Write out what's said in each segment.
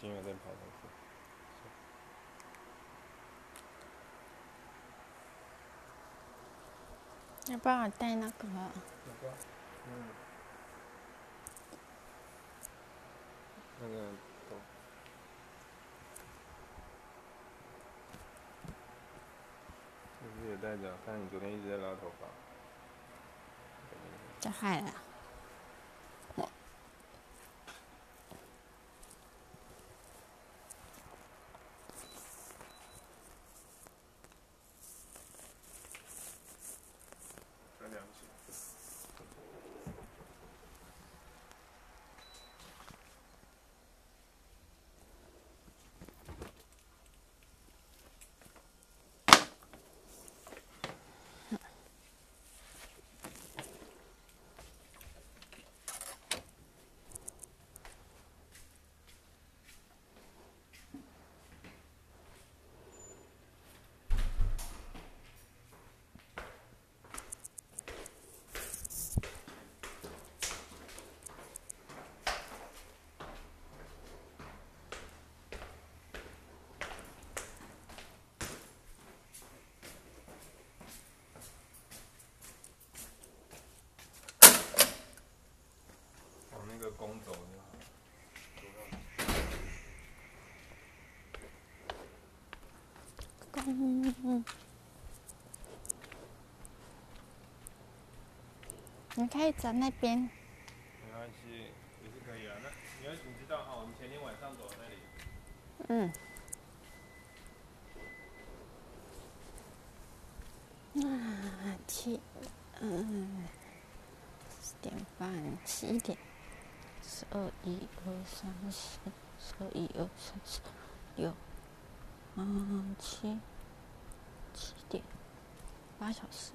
金额再跑上去。要帮我带那个，嗯，那个都就是也带着，看你昨天一直在拉头发。就害了。再量起。往那个弓走就好。公，你可以走那边。没关系，也是可以啊。那你要你知道哈，我们前天晚上走那里，嗯。啊，七，嗯，十点半，十一点，十二一二三四，十二一二三四六，嗯，七，七点，八小时。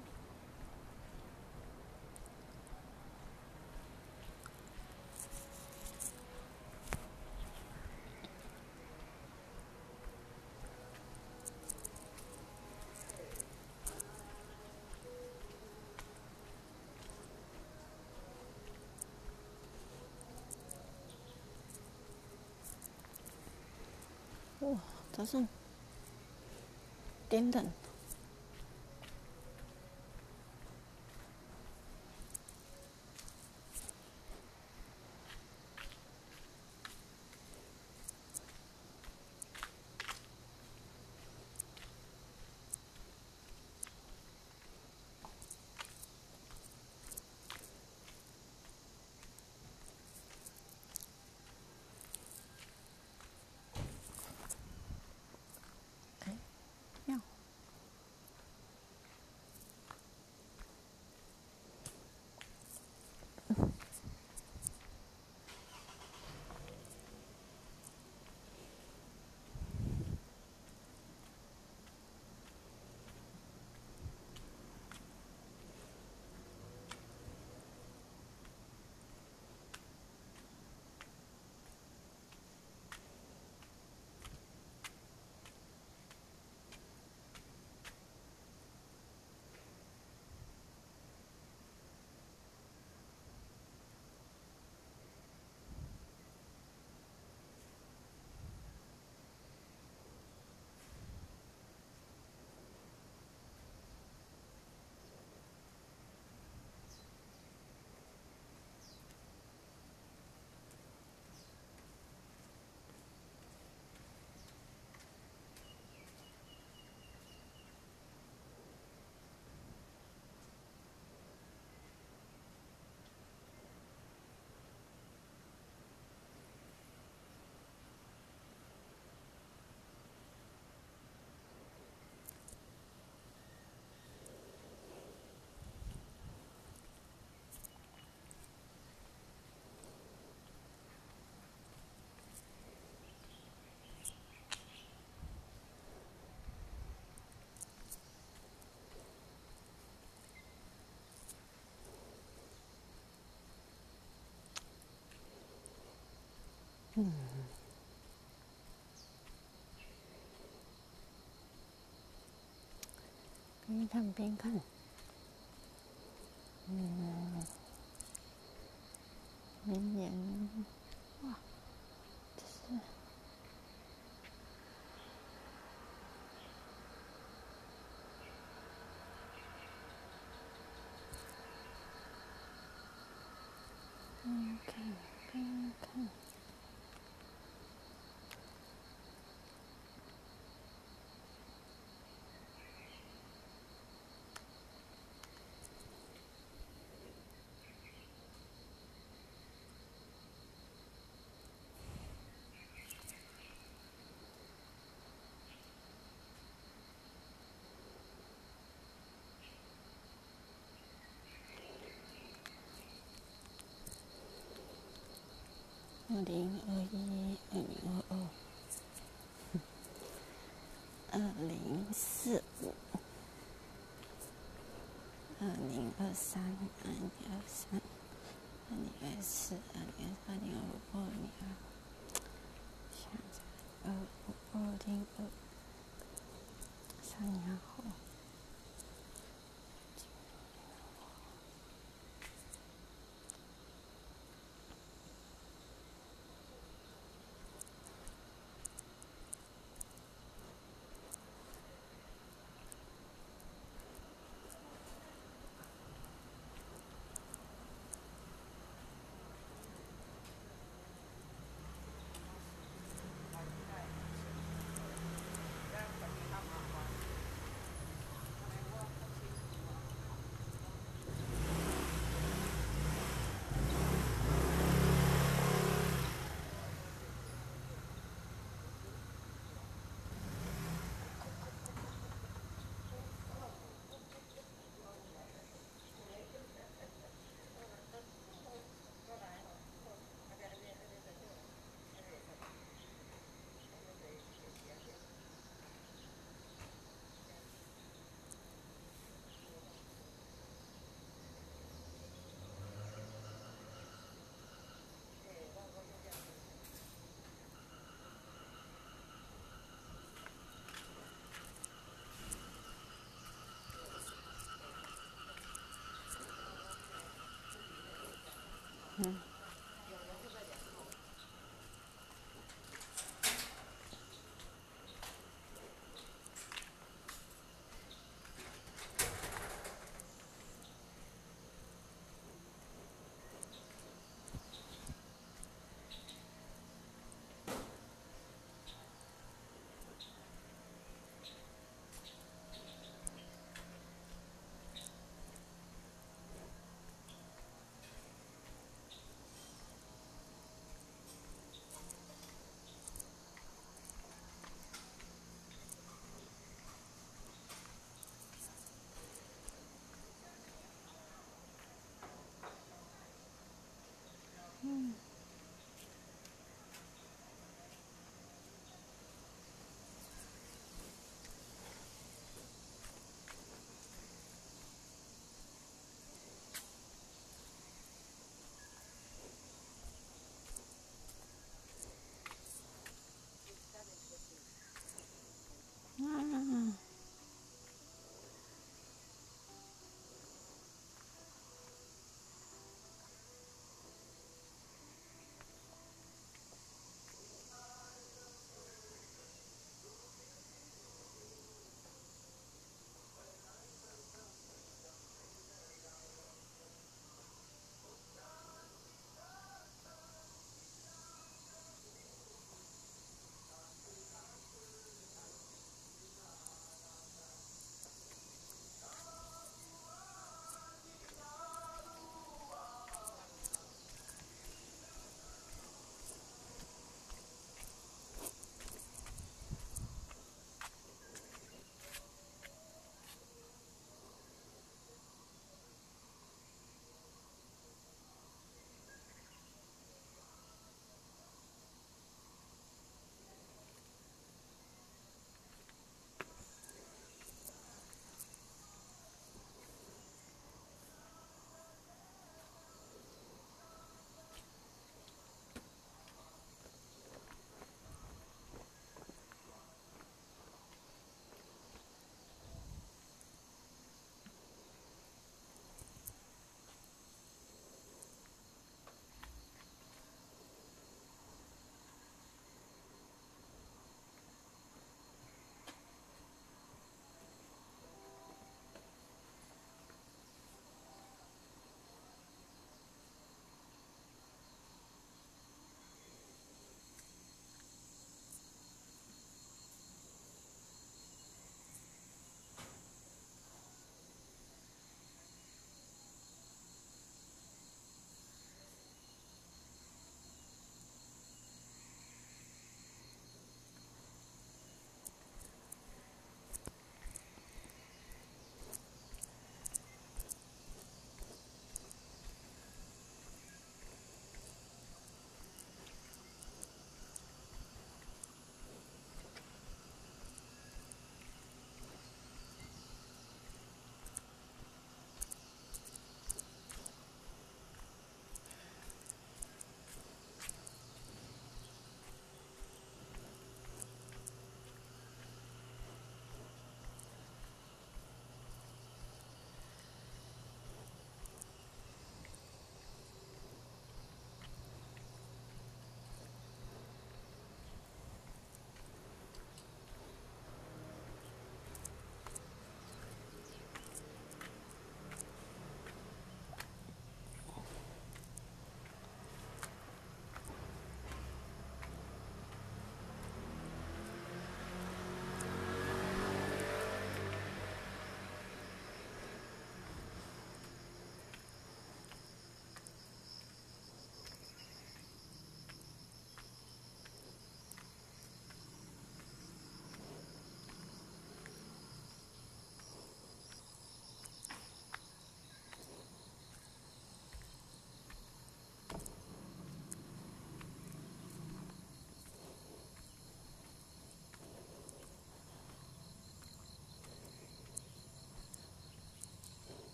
哇，早上点等。嗯。边看边看。嗯。明年，哇，这是二零二一、二零二二、二零四五、二零二三、二零二三、二零二四、二零二零二五、二零二，现在二五、二零二，三年后。嗯。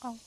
哦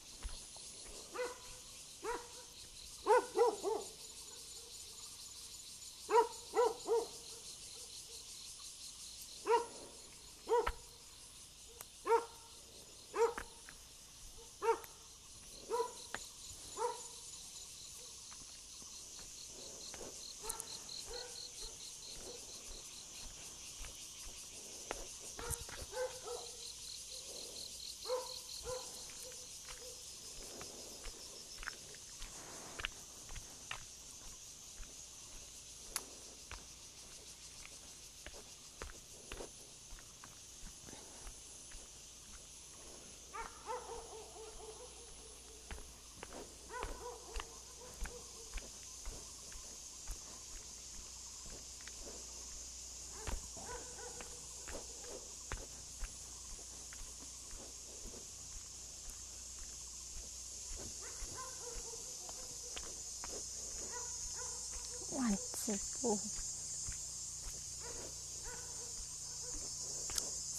万字布，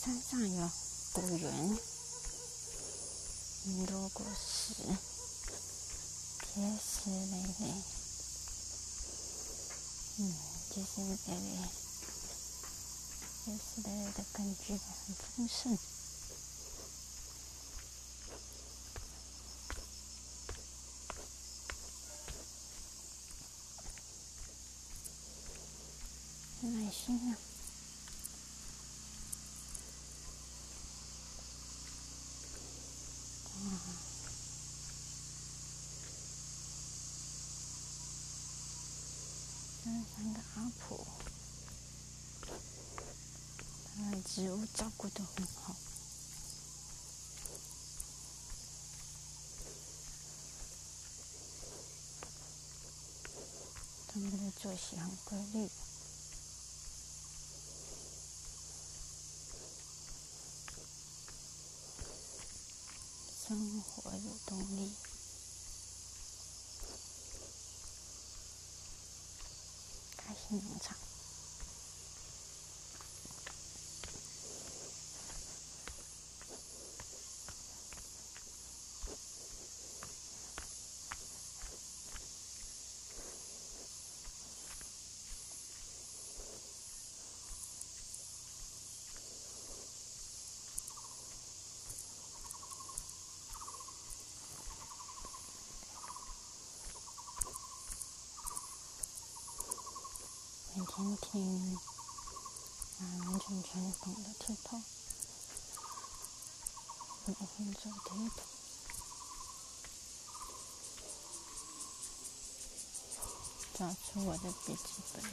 山上有果园，很多果实，结实累累。嗯，结实累累，结实累累的感觉很丰盛。耐心啊！山上的阿婆，他的植物嗯好。他们的作息很规律。生活有动力，开心场。每天完全传统的铁头，每天做贴图，找出我的笔记本。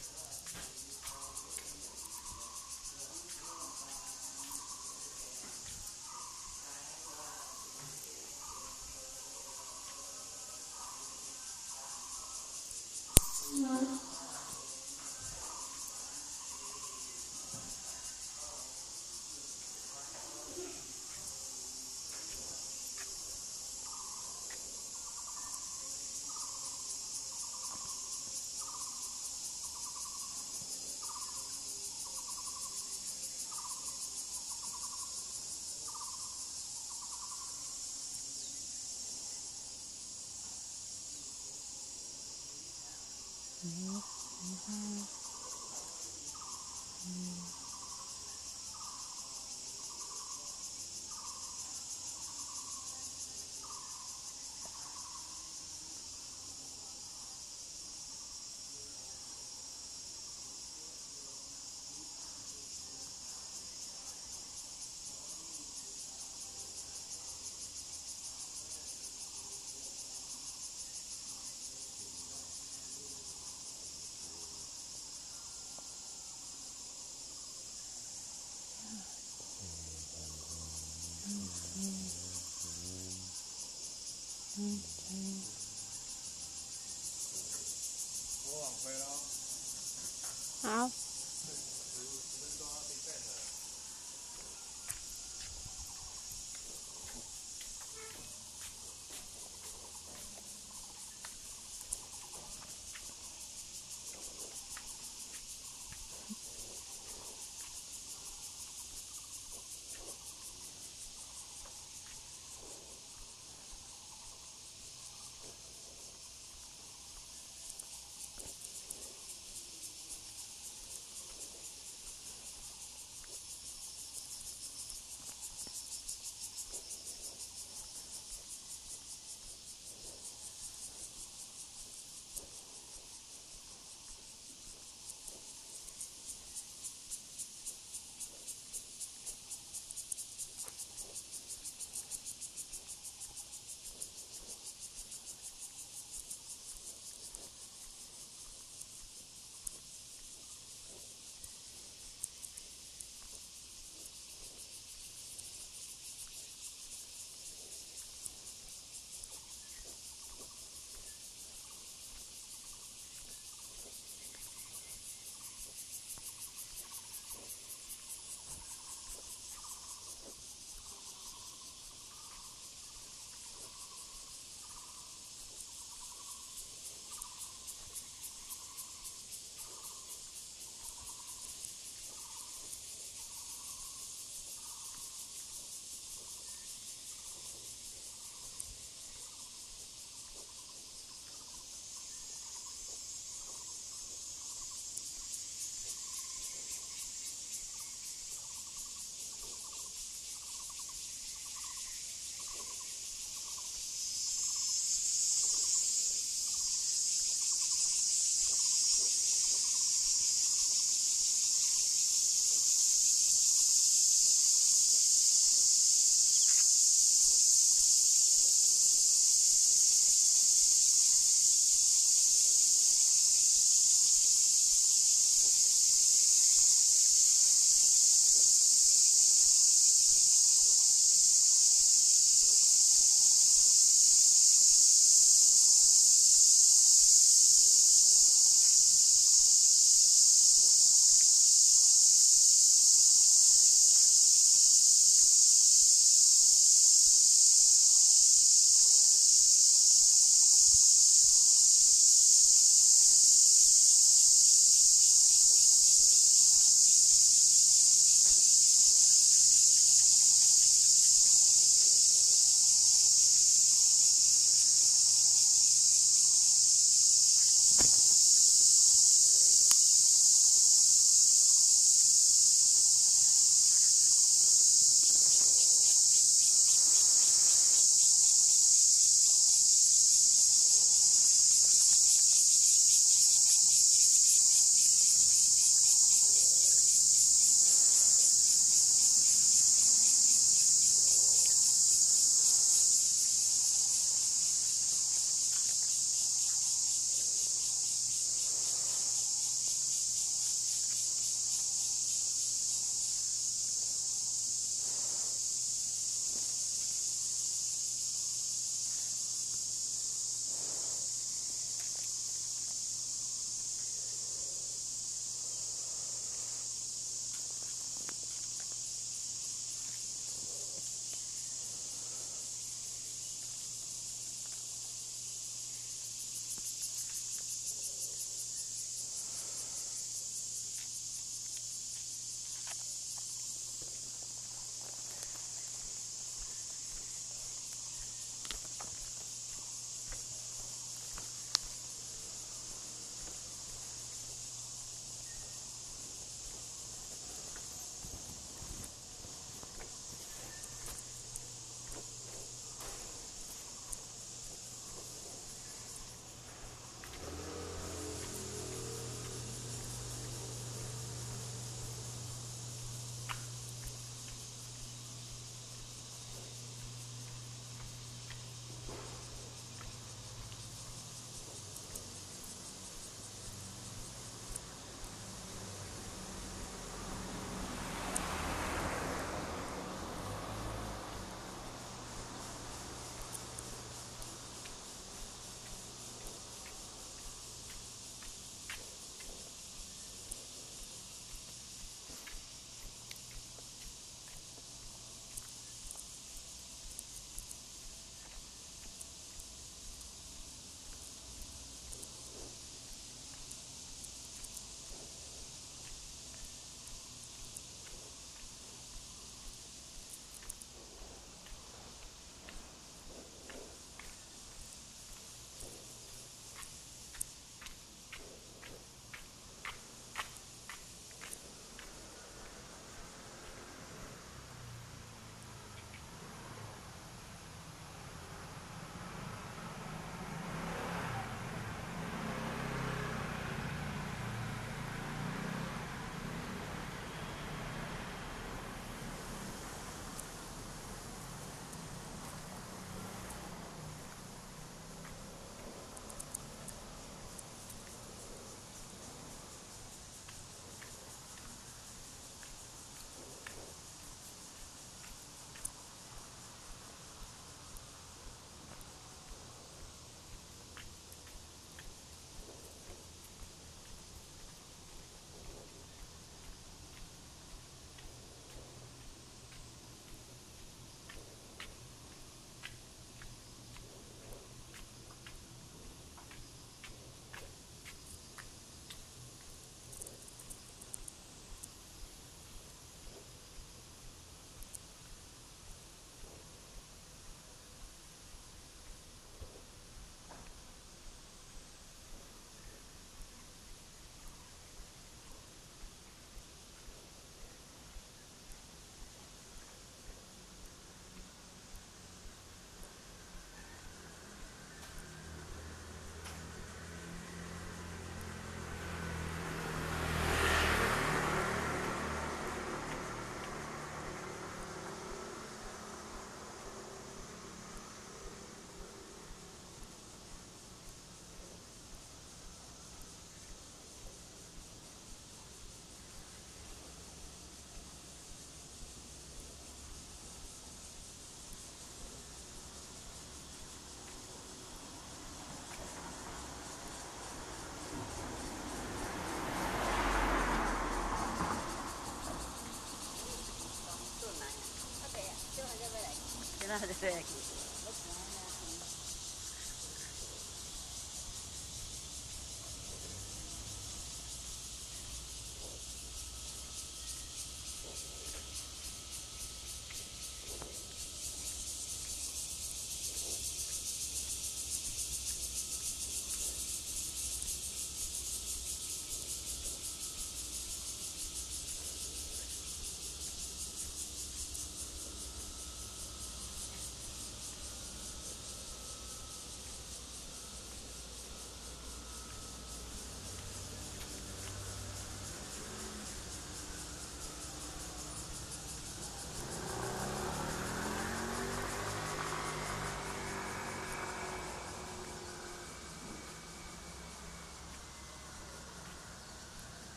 对。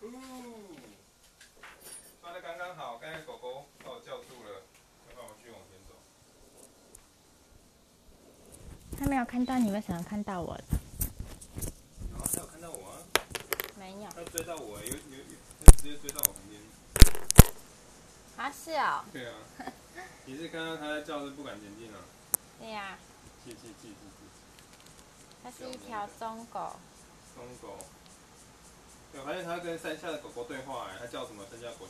呜，抓的刚刚好，刚才狗狗把我叫住了，要不然我继续往前走。有看到你，为什么看到我了？然后他有看到我啊，没有。他追到我，有有有，他直接追到我旁边。啊，是哦。对啊，你是看到他在叫是不敢前进啊？对呀、气气气气气，它是一条中狗。松狗。对，我发现他跟山下的狗狗对话、哎，他叫什么？山下狗